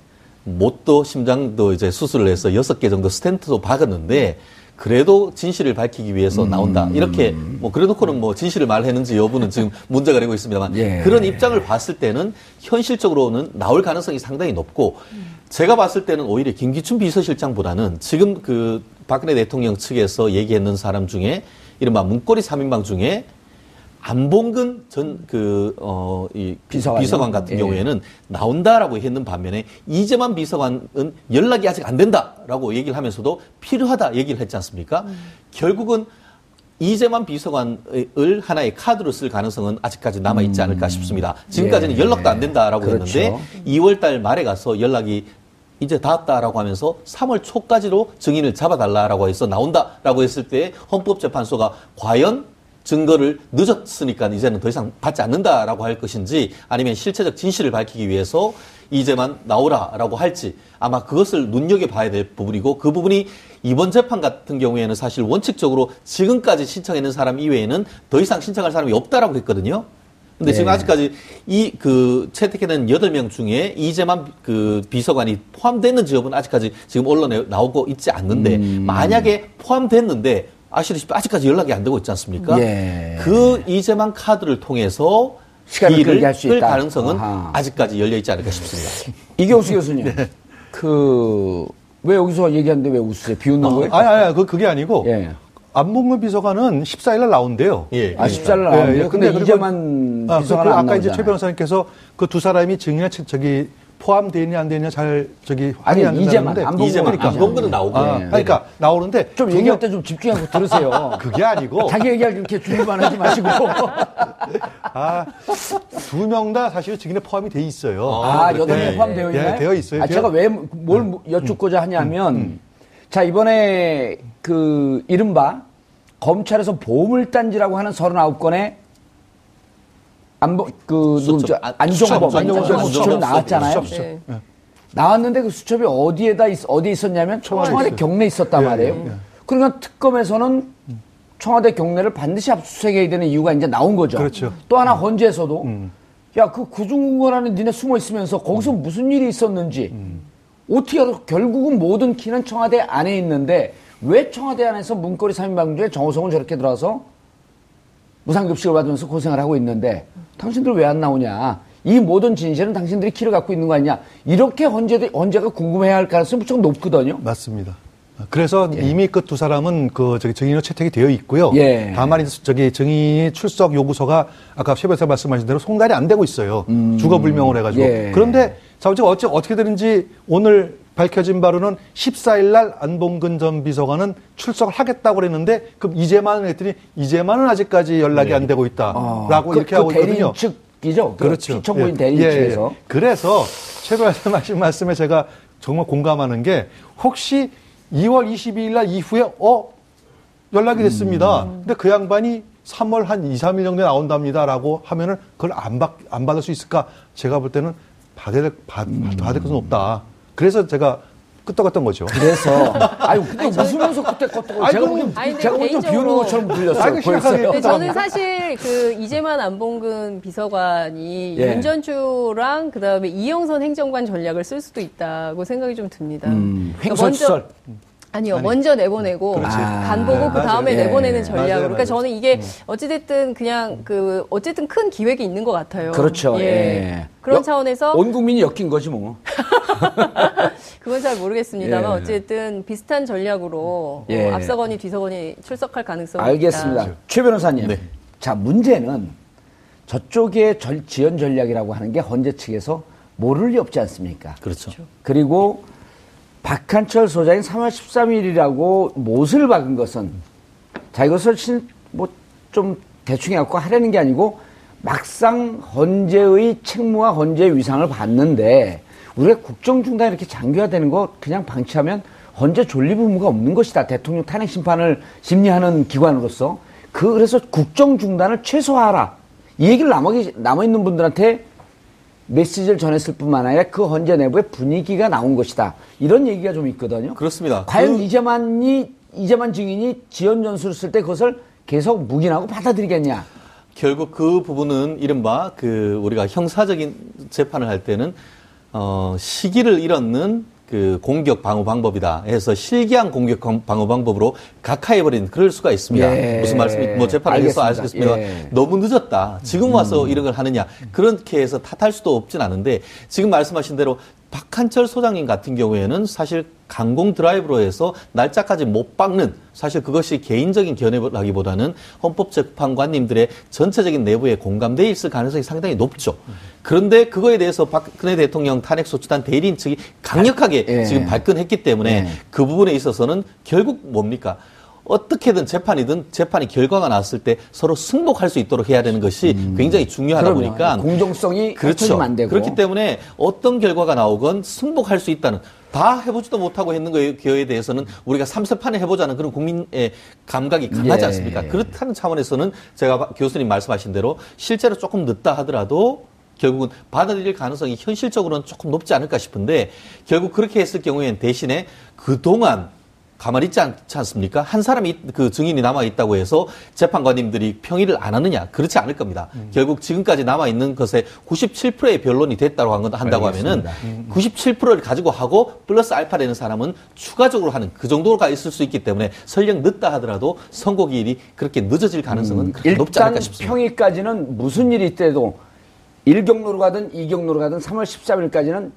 못도 심장도 이제 수술을 해서 여섯 개 정도 스텐트도 박았는데 그래도 진실을 밝히기 위해서 나온다. 이렇게 뭐 그래놓고는 뭐 진실을 말했는지 여부는 지금 문제가 되고 있습니다만 예. 그런 입장을 봤을 때는 현실적으로는 나올 가능성이 상당히 높고 제가 봤을 때는 오히려 김기춘 비서실장보다는 지금 그 박근혜 대통령 측에서 얘기했는 사람 중에 이른바 문고리 3인방 중에 안봉근 전그 어 이 비서관이요? 비서관 같은 예. 경우에는 나온다라고 했는 반면에 이재만 비서관은 연락이 아직 안 된다라고 얘기를 하면서도 필요하다 얘기를 했지 않습니까? 결국은 이재만 비서관을 하나의 카드로 쓸 가능성은 아직까지 남아 있지 않을까 싶습니다. 지금까지는 예. 연락도 안 된다라고 그렇죠. 했는데 2월 달 말에 가서 연락이 이제 닿았다라고 하면서 3월 초까지로 증인을 잡아달라라고 해서 나온다라고 했을 때 헌법재판소가 과연 증거를 늦었으니까 이제는 더 이상 받지 않는다라고 할 것인지 아니면 실체적 진실을 밝히기 위해서 이제만 나오라라고 할지 아마 그것을 눈여겨봐야 될 부분이고 그 부분이 이번 재판 같은 경우에는 사실 원칙적으로 지금까지 신청했는 사람 이외에는 더 이상 신청할 사람이 없다라고 했거든요. 근데 지금 네. 아직까지 이 그 채택해낸 여덟 명 중에 이재만 그 비서관이 포함됐는지 여부는 아직까지 지금 언론에 나오고 있지 않는데 음. 만약에 포함됐는데 아시다시피 아직까지 연락이 안 되고 있지 않습니까? 예. 그 이재만 카드를 통해서 시간을 끌. 가능성은 아하. 아직까지 열려 있지 않을까 싶습니다. 이경수 교수님. 그, 왜 여기서 얘기하는데 왜 웃으세요? 비웃는 거예요? 아니, 아니, 그, 그게 아니고. 예. 안봉근 비서관은 14일 날 나온대요. 예. 아, 14일 날 나왔는데. 근데 그리고- 이제만 아, 그, 비서관 그안 아까. 이제 최 변호사님께서 그 두 사람이 증인에 치- 저기 포함되어 있냐 안 되냐 잘 저기 아니, 안 이제만, 된다는데 안봉근은 이재만 그러니까. 안봉근은 나오고 아, 네. 그러니까 나오는데 좀 중요- 얘기할 때 좀 집중하고 들으세요. 그게 아니고 자기 얘기할 때 이렇게 줄만 하지 마시고. 아, 두 명 다 사실 증인에 포함이 돼 있어요. 아, 여덟 예, 명 포함되어 예, 있나요? 되어 있어요. 아, 되어- 제가 왜, 뭘 여쭙고자 하냐면, 자, 이번에 그, 이른바, 검찰에서 보물단지라고 하는 39건의 안보, 그, 수첩, 누구죠? 안- 안종범, 안종범 수첩, 나왔잖아요. 수첩, 네. 나왔는데 그 수첩이 어디에다, 있, 어디에 있었냐면 청와대 청와대. 경내에 있었단 예, 말이에요. 예, 예. 그러니까 특검에서는 청와대 경내를 반드시 압수수색해야 되는 이유가 이제 나온 거죠. 그렇죠. 또 하나 헌재에서도 음. 야, 그 구중궁궐 안에 니네 숨어 있으면서 거기서 무슨 일이 있었는지 어떻게 알아? 결국은 모든 키는 청와대 안에 있는데 왜 청와대 안에서 문고리 3인방 중에 정호성은 저렇게 들어와서 무상급식을 받으면서 고생을 하고 있는데 당신들 왜 안 나오냐? 이 모든 진실은 당신들이 키를 갖고 있는 거 아니냐? 이렇게 헌재, 헌재가 궁금해야 할 가능성이 무척 높거든요. 맞습니다. 그래서 이미 그 두 사람은 그 저기 증인으로 채택이 되어 있고요. 예. 다만 저기 증인 출석 요구서가 아까 최 변호사 말씀하신 대로 송달이 안 되고 있어요. 주거 불명을 해가지고. 예. 그런데 자 어째 어떻게 되는지 오늘 밝혀진 바로는 14일 날 안봉근 전 비서관은 출석을 하겠다고 그랬는데 그럼 이제만 했더니 이제만은 아직까지 연락이 네. 안 되고 있다라고 그- 이렇게 그 하고 대리인 있거든요. 측이죠. 그 피청구인 대리인 예, 예. 측에서. 그래서 최 변호사님 말씀에 제가 정말 공감하는 게 혹시 2월 22일 날 이후에 어 연락이 됐습니다. 음. 근데 그 양반이 3월 한 2, 3일 정도에 나온답니다라고 하면은 그걸 안, 받, 안 받을 수 있을까? 제가 볼 때는 받을, 받, 음. 받을 것은 없다. 그래서 제가 끄떡했던 거죠. 그래서 아유 근데 웃으면서 그때 껐다고 아니, 제가 보기엔 아니, 제가 보기엔 비우는 것처럼 들렸어요. 근데 어, 저는 사실 그 이재만 안봉근 비서관이 예. 윤전추랑 그다음에 이영선 행정관 전략을 쓸 수도 있다고 생각이 좀 듭니다. 음, 그러니까 아니요, 먼저 내보내고 그렇지. 간 보고 그 맞아요. 다음에 예. 내보내는 전략으로. 맞아요, 그러니까 맞아요. 저는 이게 어찌됐든 그냥 그 어쨌든 큰 기획이 있는 것 같아요. 그렇죠. 예. 그런 여- 차원에서 온 국민이 엮인 거지 뭐. 그건 잘 모르겠습니다만 예. 어쨌든 비슷한 전략으로 예. 어, 앞서거니 뒤서거니 출석할 가능성이 알겠습니다. 있다. 최 변호사님. 네. 자, 문제는 저쪽의 절- 지연 전략이라고 하는 게 헌재 측에서 모를 리 없지 않습니까? 그렇죠. 그리고 박한철 소장이 3월 13일이라고 못을 박은 것은 자 이것을 뭐좀 대충 해갖고 하려는 게 아니고 막상 헌재의 책무와 헌재의 위상을 봤는데 우리가 국정 중단 이렇게 장기화되는 거 그냥 방치하면 헌재 존립 의무가 없는 것이다. 대통령 탄핵 심판을 심리하는 기관으로서. 그 그래서 국정 중단을 최소화하라. 이 얘기를 남아 남아 있는 분들한테 메시지를 전했을 뿐만 아니라 그 헌재 내부의 분위기가 나온 것이다. 이런 얘기가 좀 있거든요. 그렇습니다. 과연 그- 이재만이 이재만 증인이 지연 전술을 쓸 때 그것을 계속 묵인하고 받아들이겠냐? 결국 그 부분은 이른바 그 우리가 형사적인 재판을 할 때는 어 시기를 잃었는 그 공격 방어 방법이다 해서 실기한 공격 방어 방법으로 각하해버린 그럴 수가 있습니다. 예. 무슨 말씀이 뭐 재판을 해서. 아시겠습니다. 예. 너무 늦었다. 지금 와서 이런 걸 하느냐 그렇게 해서 탓할 수도 없진 않은데 지금 말씀하신 대로 박한철 소장님 같은 경우에는 사실 강공 드라이브로 해서 날짜까지 못 박는 사실 그것이 개인적인 견해라기보다는 헌법재판관님들의 전체적인 내부에 공감되어 있을 가능성이 상당히 높죠. 그런데 그거에 대해서 박근혜 대통령 탄핵소추단 대리인 측이 강력하게 예. 지금 발끈했기 때문에 예. 그 부분에 있어서는 결국 뭡니까? 어떻게든 재판이든 재판이 결과가 나왔을 때 서로 승복할 수 있도록 해야 되는 것이 굉장히 중요하다 음. 그럼요. 보니까 공정성이 그렇죠. 안 되고. 그렇기 때문에 어떤 결과가 나오건 승복할 수 있다는 다 해보지도 못하고 했는 거에 대해서는 우리가 삼세판에 해보자는 그런 국민의 감각이 강하지 예. 않습니까? 그렇다는 차원에서는 제가 바- 교수님 말씀하신 대로 실제로 조금 늦다 하더라도 결국은 받아들일 가능성이 현실적으로는 조금 높지 않을까 싶은데 결국 그렇게 했을 경우에는 대신에 그동안 가만히 있지 않지 않습니까? 한 사람이 그 증인이 남아 있다고 해서 재판관님들이 평의를 안 하느냐? 그렇지 않을 겁니다. 결국 지금까지 남아 있는 것에 97%의 변론이 됐다고 한 건- 한다고 하면은 97%를 가지고 하고 플러스 알파 되는 사람은 추가적으로 하는 그 정도가 있을 수 있기 때문에 설령 늦다 하더라도 선고 기일이 그렇게 늦어질 가능성은 그렇게 높지 않을까 싶습니다. 평일까지는 무슨 일이 있더라도 1경로로 가든 2경로로 가든 3월 13일까지는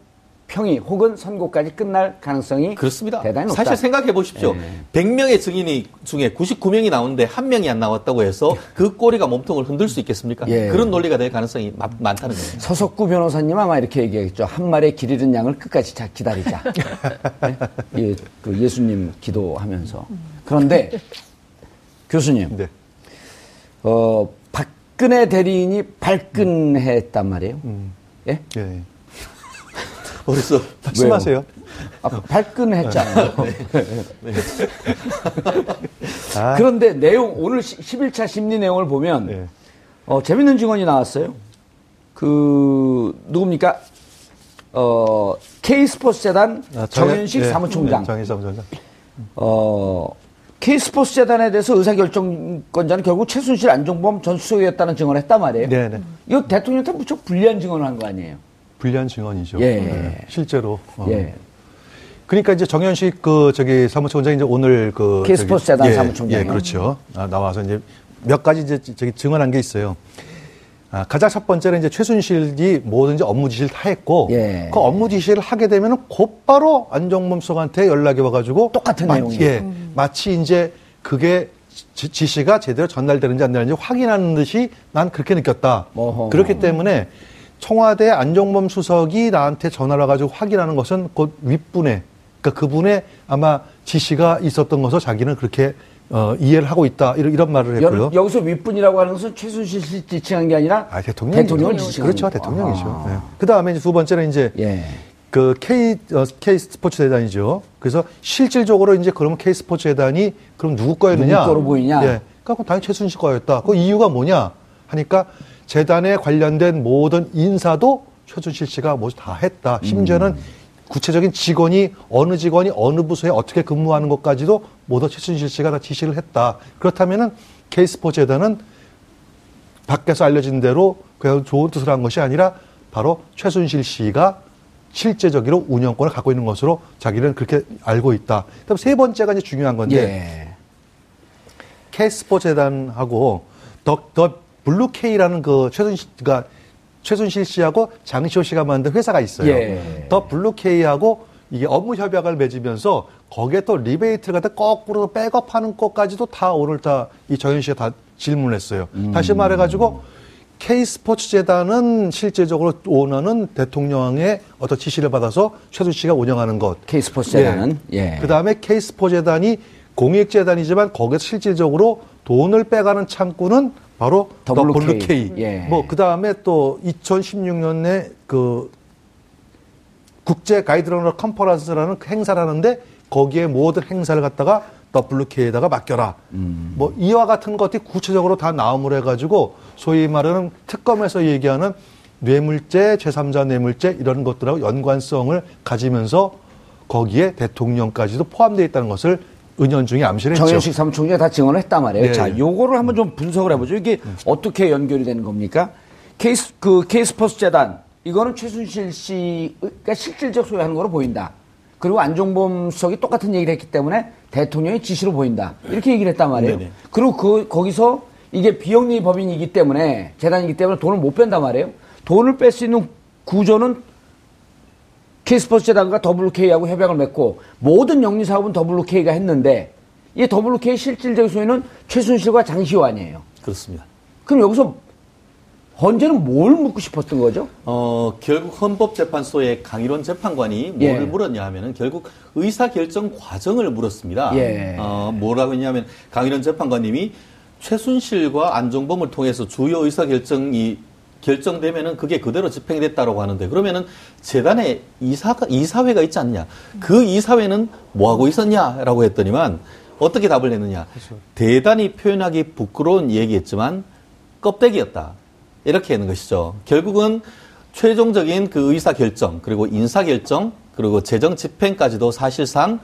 평의 혹은 선고까지 끝날 가능성이 그렇습니다. 대단히 높다. 사실 생각해 보십시오. 예. 100명의 증인이 중에 99명이 나오는데 한 명이 안 나왔다고 해서 그 꼬리가 몸통을 흔들 수 있겠습니까? 예. 그런 논리가 될 가능성이 마- 많다는 겁니다. 서석구 변호사님 아마 이렇게 얘기했죠. 한 마리의 길 잃은 양을 끝까지 자- 기다리자. 네? 예, 그 예수님 기도하면서. 그런데 교수님, 네. 어, 박근혜 대리인이 발끈했단 말이에요. 예? 예. 그래서 말씀하세요. 아, 발끈했잖아요. 아, 그런데 내용, 오늘 11차 심리 내용을 보면, 예. 어, 재밌는 증언이 나왔어요. 그, 누굽니까? 어, K스포츠 재단 아, 정현식 예, 사무총장. 네, 정현식 사무총장. 어, K스포츠 재단에 대해서 의사결정권자는 결국 최순실 안종범 전 수석이었다는 증언을 했단 말이에요. 네, 네. 이거 대통령한테 무척 불리한 증언을 한 거 아니에요? 불리한 증언이죠. 예. 네, 실제로. 어. 예. 그러니까 이제 정현식 그 저기 사무총장이 이제 오늘 그 K스포츠 저기- 재단 예, 사무총장이요? 예, 그렇죠. 아, 나와서 이제 몇 가지 이제 저기 증언한 게 있어요. 아, 가장 첫 번째는 이제 최순실이 뭐든지 업무 지시를 다 했고 예. 그 업무 지시를 하게 되면은 곧바로 안정범 수석한테 연락이 와가지고 똑같은 마- 내용이에요. 예, 마치 이제 그게 지, 지시가 제대로 전달되는지 안 되는지 확인하는 듯이 난 그렇게 느꼈다. 어허. 그렇기 때문에 청와대 안종범 수석이 나한테 전화를 와가지고 확인하는 것은 곧 윗분의 그러니까 그분의 아마 지시가 있었던 것을 자기는 그렇게 어, 이해를 하고 있다 이런, 이런 말을 했고요. 여, 기서 윗분이라고 하는 것은 최순실 씨 지칭한 게 아니라 아, 대통령 대통령을 지칭한 그렇죠. 대통령이죠. 아. 네. 그 다음에 두 번째는 이제 예. 그 K 어, K 스포츠 재단이죠. 그래서 실질적으로 이제 그러면 K 스포츠 재단이 그럼 누구 거였느냐? 누구 거로 보이냐? 예. 그러니까 당연히 최순실 거였다. 그 이유가 뭐냐? 하니까 재단에 관련된 모든 인사도 최순실 씨가 모두 다 했다. 심지어는 음. 구체적인 직원이 어느 직원이 어느 부서에 어떻게 근무하는 것까지도 모두 최순실 씨가 다 지시를 했다. 그렇다면은 스포츠 재단은 밖에서 알려진 대로 그냥 좋은 뜻을 한 것이 아니라 바로 최순실 씨가 실제적으로 운영권을 갖고 있는 것으로 자기는 그렇게 알고 있다. 그다음 세 번째가 이제 중요한 건데 예. K스포츠 재단하고 더, 더 블루 K라는 그 최순실가 최순실 씨하고 장시호 씨가 만든 회사가 있어요. 예. 더 블루 K하고 이게 업무 협약을 맺으면서 거기에 또 리베이트를 갖다 거꾸로 백업하는 것까지도 다 오늘 다 이 정현 씨가 다 질문했어요. 다시 말해가지고 K 스포츠 재단은 실제적으로 오너는 대통령의 어떤 지시를 받아서 최순 씨가 운영하는 것. K 스포츠 재단은 예. 그 다음에 K 스포츠 재단이 공익재단이지만 거기서 실질적으로 돈을 빼가는 창구는 바로 WK. WK. 예. 뭐, 그 다음에 또 2016년에 그 국제 가이드라이너 컨퍼런스라는 그 행사를 하는데 거기에 모든 행사를 갖다가 WK에다가 맡겨라. 음. 뭐 이와 같은 것들이 구체적으로 다 나옴을 해가지고 소위 말하는 특검에서 얘기하는 뇌물죄, 제3자 뇌물죄 이런 것들하고 연관성을 가지면서 거기에 대통령까지도 포함되어 있다는 것을 은연중에 암시했죠. 정현식 사무총장이 다 증언을 했단 말이에요. 네. 자, 요거를 한번 좀 분석을 해보죠. 이게 어떻게 연결이 되는 겁니까? 케이스, 그, K스포츠 재단. 이거는 최순실 씨가 실질적 소유하는 거로 보인다. 그리고 안종범 수석이 똑같은 얘기를 했기 때문에 대통령의 지시로 보인다. 이렇게 얘기를 했단 말이에요. 네네. 그리고 그, 거기서 이게 비영리 법인이기 때문에, 재단이기 때문에 돈을 못 뺀단 말이에요. 돈을 뺄 수 있는 구조는 K스포츠 재단과 WK하고 협약을 맺고 모든 영리 사업은 WK가 했는데 이 WK 실질적 소유는 최순실과 장시호 아니에요. 그렇습니다. 그럼 여기서 헌재는 뭘 묻고 싶었던 거죠? 어, 결국 헌법재판소의 강일원 재판관이 뭐를 예. 물었냐 하면은 결국 의사결정 과정을 물었습니다. 예. 어, 뭐라고 했냐면 강일원 재판관님이 최순실과 안종범을 통해서 주요 의사결정이 결정되면은 그게 그대로 집행됐다라고 하는데 그러면은 재단에 이사가 이사회가 있지 않냐? 그 이사회는 뭐 하고 있었냐라고 했더니만 어떻게 답을 냈느냐? 대단히 표현하기 부끄러운 얘기했지만 껍데기였다. 이렇게 하는 것이죠. 결국은 최종적인 그 의사 결정 그리고 인사 결정 그리고 재정 집행까지도 사실상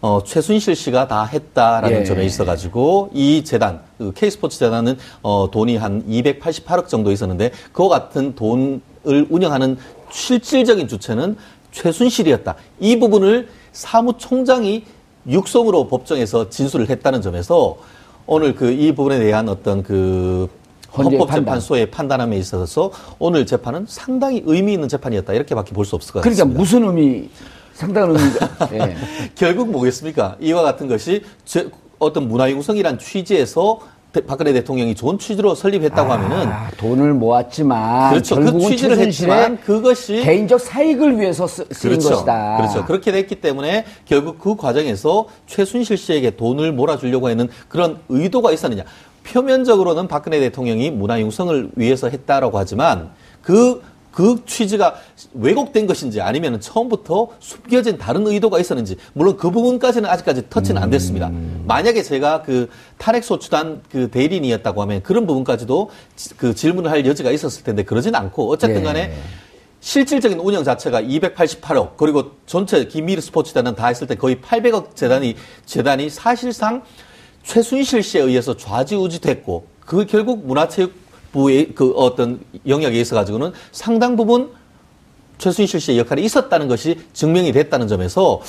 어, 최순실 씨가 다 했다라는 예. 점에 있어가지고 이 재단 그 K스포츠 재단은 어, 돈이 한 288억 정도 있었는데 그와 같은 돈을 운영하는 실질적인 주체는 최순실이었다. 이 부분을 사무총장이 육성으로 법정에서 진술을 했다는 점에서 오늘 그 이 부분에 대한 어떤 그 헌법재판소의 판단 함에 있어서 오늘 재판은 상당히 의미 있는 재판이었다 이렇게밖에 볼 수 없을 것 그러니까 같습니다. 무슨 의미, 상당한 의미가. 예. 결국 뭐겠습니까? 이와 같은 것이 제- 어떤 문화융성이란 취지에서 대- 박근혜 대통령이 좋은 취지로 설립했다고 하면은 아, 돈을 모았지만 그렇죠. 그 결국은 취지를 최순실의 했지만 그것이 개인적 사익을 위해서 쓰, 쓰인 그렇죠. 것이다. 그렇죠. 그렇게 됐기 때문에 결국 그 과정에서 최순실 씨에게 돈을 몰아주려고 하는 그런 의도가 있었느냐. 표면적으로는 박근혜 대통령이 문화 융성을 위해서 했다라고 하지만 그, 그 취지가 왜곡된 것인지 아니면 처음부터 숨겨진 다른 의도가 있었는지 물론 그 부분까지는 아직까지 터치는 안 됐습니다. 만약에 제가 그 탄핵소추단 그 대리인이었다고 하면 그런 부분까지도 지- 그 질문을 할 여지가 있었을 텐데 그러진 않고 어쨌든 간에 예. 실질적인 운영 자체가 288억 그리고 전체 김미르 스포츠단은 다 했을 때 거의 800억 재단이 재단이 사실상 최순실 씨에 의해서 좌지우지됐고 그 결국 문화체육 부의 그 어떤 영역에 있어 가지고는 상당 부분 최순실 씨의 역할이 있었다는 것이 증명이 됐다는 점에서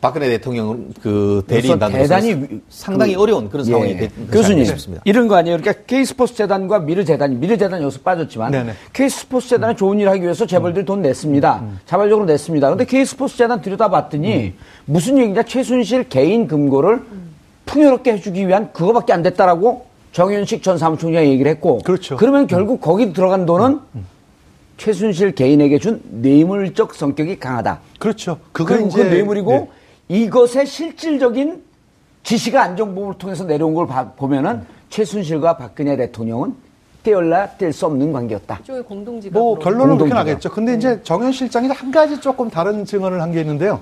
박근혜 대통령 그 대리인단으로서 대단히 위- 상당히 그- 어려운 그런 상황이 예. 됐 교수님 싶습니다. 이런 거 아니에요? 그러니까 K스포츠 재단과 미르 재단, 미르 재단 여기서 빠졌지만 네네. K스포츠 재단이 좋은 일 하기 위해서 재벌들이 돈 냈습니다. 자발적으로 냈습니다. 근데 K스포츠 재단 들여다봤더니 무슨 얘기냐? 최순실 개인 금고를 풍요롭게 해주기 위한 그거밖에 안 됐다라고 정현식 전 사무총장이 얘기를 했고 그렇죠. 그러면 결국 거기 들어간 돈은 최순실 개인에게 준 뇌물적 성격이 강하다. 그렇죠. 그게 이제 뇌물이고 네. 이것의 실질적인 지시가 안정범을 통해서 내려온 걸 봐- 보면은 최순실과 박근혜 대통령은 떼어라 뗄 수 없는 관계였다. 이쪽에 공동지가 뭐 결론은 그렇게. 나겠죠. 근데 이제 정현 실장이 한 가지 조금 다른 증언을 한 게 있는데요.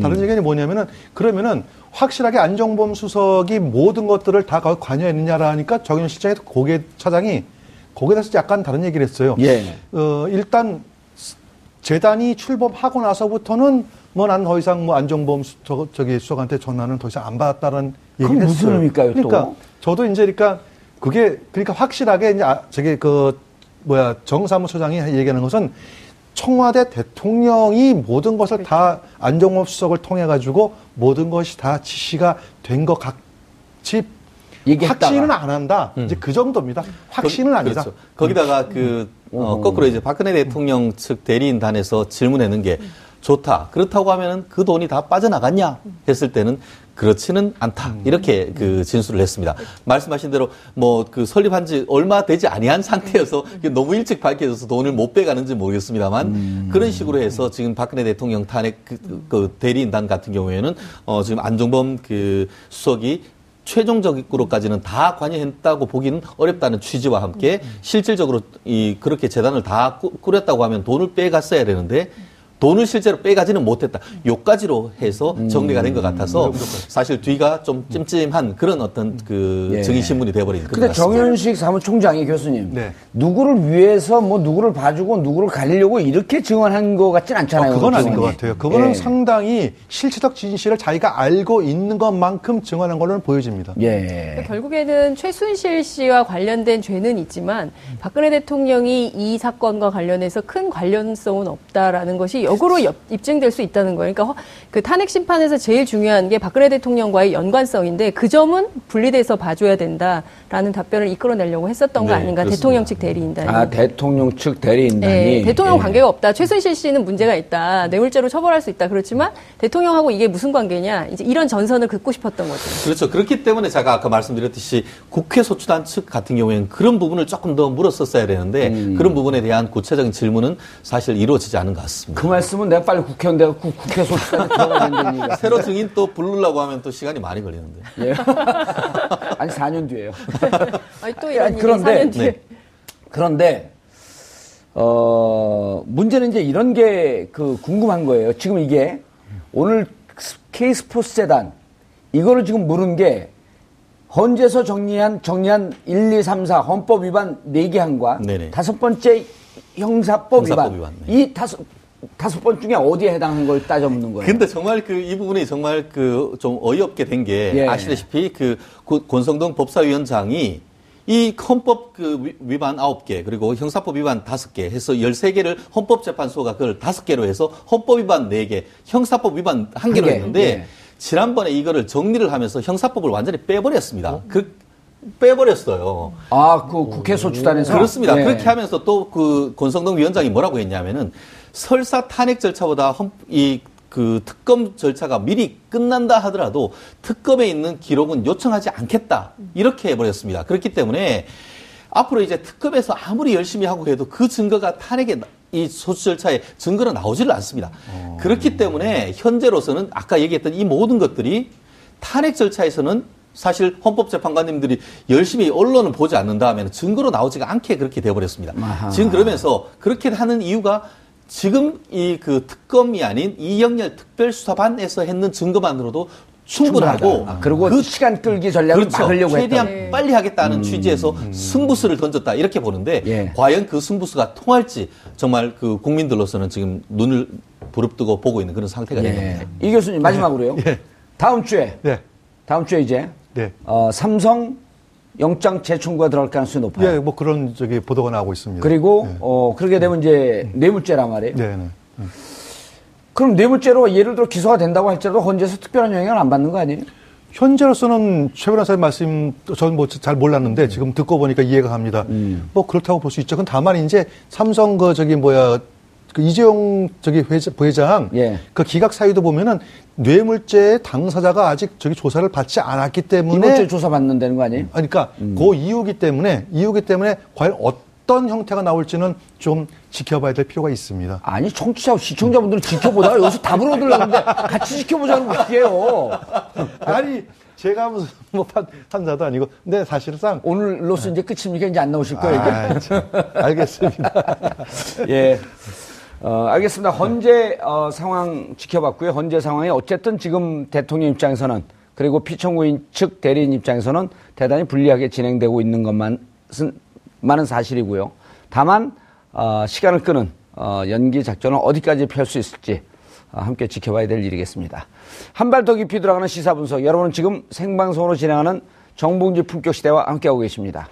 다른 증언이 뭐냐면은 그러면은 확실하게 안정범 수석이 모든 것들을 다 거기 관여했느냐라니까 정현 실장의 고개 차장이 거기에 대해서 약간 다른 얘기를 했어요. 예. 어, 일단 재단이 출범하고 나서부터는 뭐 난 더 이상 뭐 안정범 수, 저, 저기 수석한테 전화는 더 이상 안 받았다는 얘기를 무슨 했어요. 의미일까요, 또? 그러니까 저도 이제 그러니까 그게 그러니까 확실하게 이제 아, 저기 그 뭐야 정사무소장이 얘기하는 것은 청와대 대통령이 모든 것을 다 안정범 수석을 통해 가지고 모든 것이 다 지시가 된 것 같이 얘기했다가. 확신은 안 한다. 이제 그 정도입니다. 확신은 아니다. 그렇죠. 거기다가 그 어, 거꾸로 이제 박근혜 대통령 측 대리인단에서 질문하는 게 좋다. 그렇다고 하면은 그 돈이 다 빠져나갔냐 했을 때는 그렇지는 않다. 이렇게 그 진술을 했습니다. 말씀하신 대로 뭐 그 설립한 지 얼마 되지 아니한 상태여서 너무 일찍 밝혀져서 돈을 못 빼가는지 모르겠습니다만 그런 식으로 해서 지금 박근혜 대통령 탄핵 그, 그 대리인단 같은 경우에는 어 지금 안종범 그 수석이 최종적으로까지는 다 관여했다고 보기는 어렵다는 취지와 함께 실질적으로 이 그렇게 재단을 다 꾸- 꾸렸다고 하면 돈을 빼갔어야 되는데 돈을 실제로 빼가지는 못했다. 요까지로 해서 정리가 된 것 같아서 사실 뒤가 좀 찜찜한 그런 어떤 그 예. 증인 신문이 돼버린 그런 근데 것 같습니다. 정현식 사무총장이 교수님 네. 누구를 위해서 뭐 누구를 봐주고 누구를 가리려고 이렇게 증언한 것 같진 않잖아요. 어, 그건 아닌 것. 같아요. 그거는 예. 상당히 실체적 진실을 자기가 알고 있는 것만큼 증언한 걸로는 보여집니다. 예. 결국에는 최순실 씨와 관련된 죄는 있지만 박근혜 대통령이 이 사건과 관련해서 큰 관련성은 없다라는 것이 역으로 엽- 입증될 수 있다는 거예요. 그러니까 허- 그 탄핵 심판에서 제일 중요한 게 박근혜 대통령과의 연관성인데 그 점은 분리돼서 봐줘야 된다라는 답변을 이끌어내려고 했었던 거 네, 아닌가 그렇습니다. 대통령 측 대리인단이. 아 대통령 측 대리인단이 네, 대통령 예. 관계가 없다. 최순실 씨는 문제가 있다. 뇌물죄로 처벌할 수 있다. 그렇지만 대통령하고 이게 무슨 관계냐? 이제 이런 전선을 긋고 싶었던 거죠. 그렇죠. 그렇기 때문에 제가 아까 말씀드렸듯이 국회 소추단 측 같은 경우에는 그런 부분을 조금 더 물었었어야 되는데 음. 그런 부분에 대한 구체적인 질문은 사실 이루어지지 않은 것 같습니다. 그 말씀은 내가 빨리 국회의원 내가 국- 국회 소추단에 들어가야 된다는 얘기가. 새로 증인 또 부르려고 하면 또 시간이 많이 걸리는데. 예. 아니 4년 뒤에요. 아니, 또 이런 아니, 그런데- 4년 뒤에. 네. 그런데 어 문제는 이제 이런 게 그 궁금한 거예요. 지금 이게 오늘 스포츠 재단 이거를 지금 물은 게 헌재에서 정리한 정리한 1, 2, 3, 4 헌법 위반 4개 항과 네네. 다섯 번째 형사법, 형사법 위반, 위반, 네. 이 다섯 다섯 번 중에 어디에 해당하는 걸 따져 묻는 거예요. 근데 정말 그 이 부분이 정말 그 좀 어이없게 된게 예. 아시다시피 그 고- 권성동 법사위원장이 이 헌법 그 위- 위반 9개 그리고 형사법 위반 5개 해서 13개를 헌법재판소가 그걸 5개로 해서 헌법 위반 4개, 형사법 위반 1개로 개, 했는데 예. 지난번에 이거를 정리를 하면서 형사법을 완전히 빼버렸습니다. 그 빼버렸어요. 아, 그 국회 소추단에서 그렇습니다. 예. 그렇게 하면서 또 그 권성동 위원장이 뭐라고 했냐면은 설사 탄핵 절차보다 이그 특검 절차가 미리 끝난다 하더라도 특검에 있는 기록은 요청하지 않겠다 이렇게 해버렸습니다. 그렇기 때문에 앞으로 이제 특검에서 아무리 열심히 하고 해도 그 증거가 탄핵의 나- 이 소수 절차에 증거로 나오지를 않습니다. 그렇기 때문에 현재로서는 아까 얘기했던 이 모든 것들이 탄핵 절차에서는 사실 헌법재판관님들이 열심히 언론을 보지 않는다 하면 증거로 나오지가 않게 그렇게 돼버렸습니다. 아하. 지금 그러면서 그렇게 하는 이유가 지금 이 그 특검이 아닌 이영렬 특별수사반에서 했는 증거만으로도 충분하고 아, 그리고 그 시간 끌기 전략을 그렇죠. 막으려고 최대한 했다. 빨리 하겠다는 취지에서 승부수를 던졌다 이렇게 보는데 예. 과연 그 승부수가 통할지 정말 그 국민들로서는 지금 눈을 부릅뜨고 보고 있는 그런 상태가 된 예. 겁니다. 이 교수님 마지막으로요. 예. 다음 주에 네. 다음 주에 이제 네. 어, 삼성 영장 재청구가 들어갈 가능성이 높아요. 예, 뭐 그런 저기 보도가 나오고 있습니다. 그리고 네. 어 그렇게 되면 이제 뇌물죄란 말이에요. 네, 네. 그럼 뇌물죄로 예를 들어 기소가 된다고 할지라도 헌재에서 특별한 영향을 안 받는 거 아니에요? 현재로서는 최 변호사님 말씀 저는 뭐 잘 몰랐는데 지금 듣고 보니까 이해가 갑니다. 음. 뭐 그렇다고 볼 수 있죠. 근 다만 이제 삼성 그 저기 뭐야 그 이재용 저기 회장, 부회장 예. 그 기각 사유도 보면은 뇌물죄 당사자가 아직 저기 조사를 받지 않았기 때문에 이번째 조사 받는다는 거 아니에요? 아니, 그러니까 그 이유기 때문에 이유기 때문에 과연 어떤 형태가 나올지는 좀 지켜봐야 될 필요가 있습니다. 아니 청취자 시청자분들은 지켜보다가 여기서 답을 얻으려는데 같이 지켜보자는 거예요. 아니 제가 무슨 뭐 판, 판사도 아니고 근데 사실상 오늘로서 이제 끝입니까? 이제 안 나오실 거예요. 아, 참, 알겠습니다. 예. 어, 알겠습니다. 헌재 어, 상황 지켜봤고요. 헌재 상황이 어쨌든 지금 대통령 입장에서는 그리고 피청구인 측 대리인 입장에서는 대단히 불리하게 진행되고 있는 것만 많은 사실이고요. 다만 어, 시간을 끄는 어, 연기 작전을 어디까지 펼 수 있을지 어, 함께 지켜봐야 될 일이겠습니다. 한 발 더 깊이 들어가는 시사 분석. 여러분은 지금 생방송으로 진행하는 정봉지 품격 시대와 함께하고 계십니다.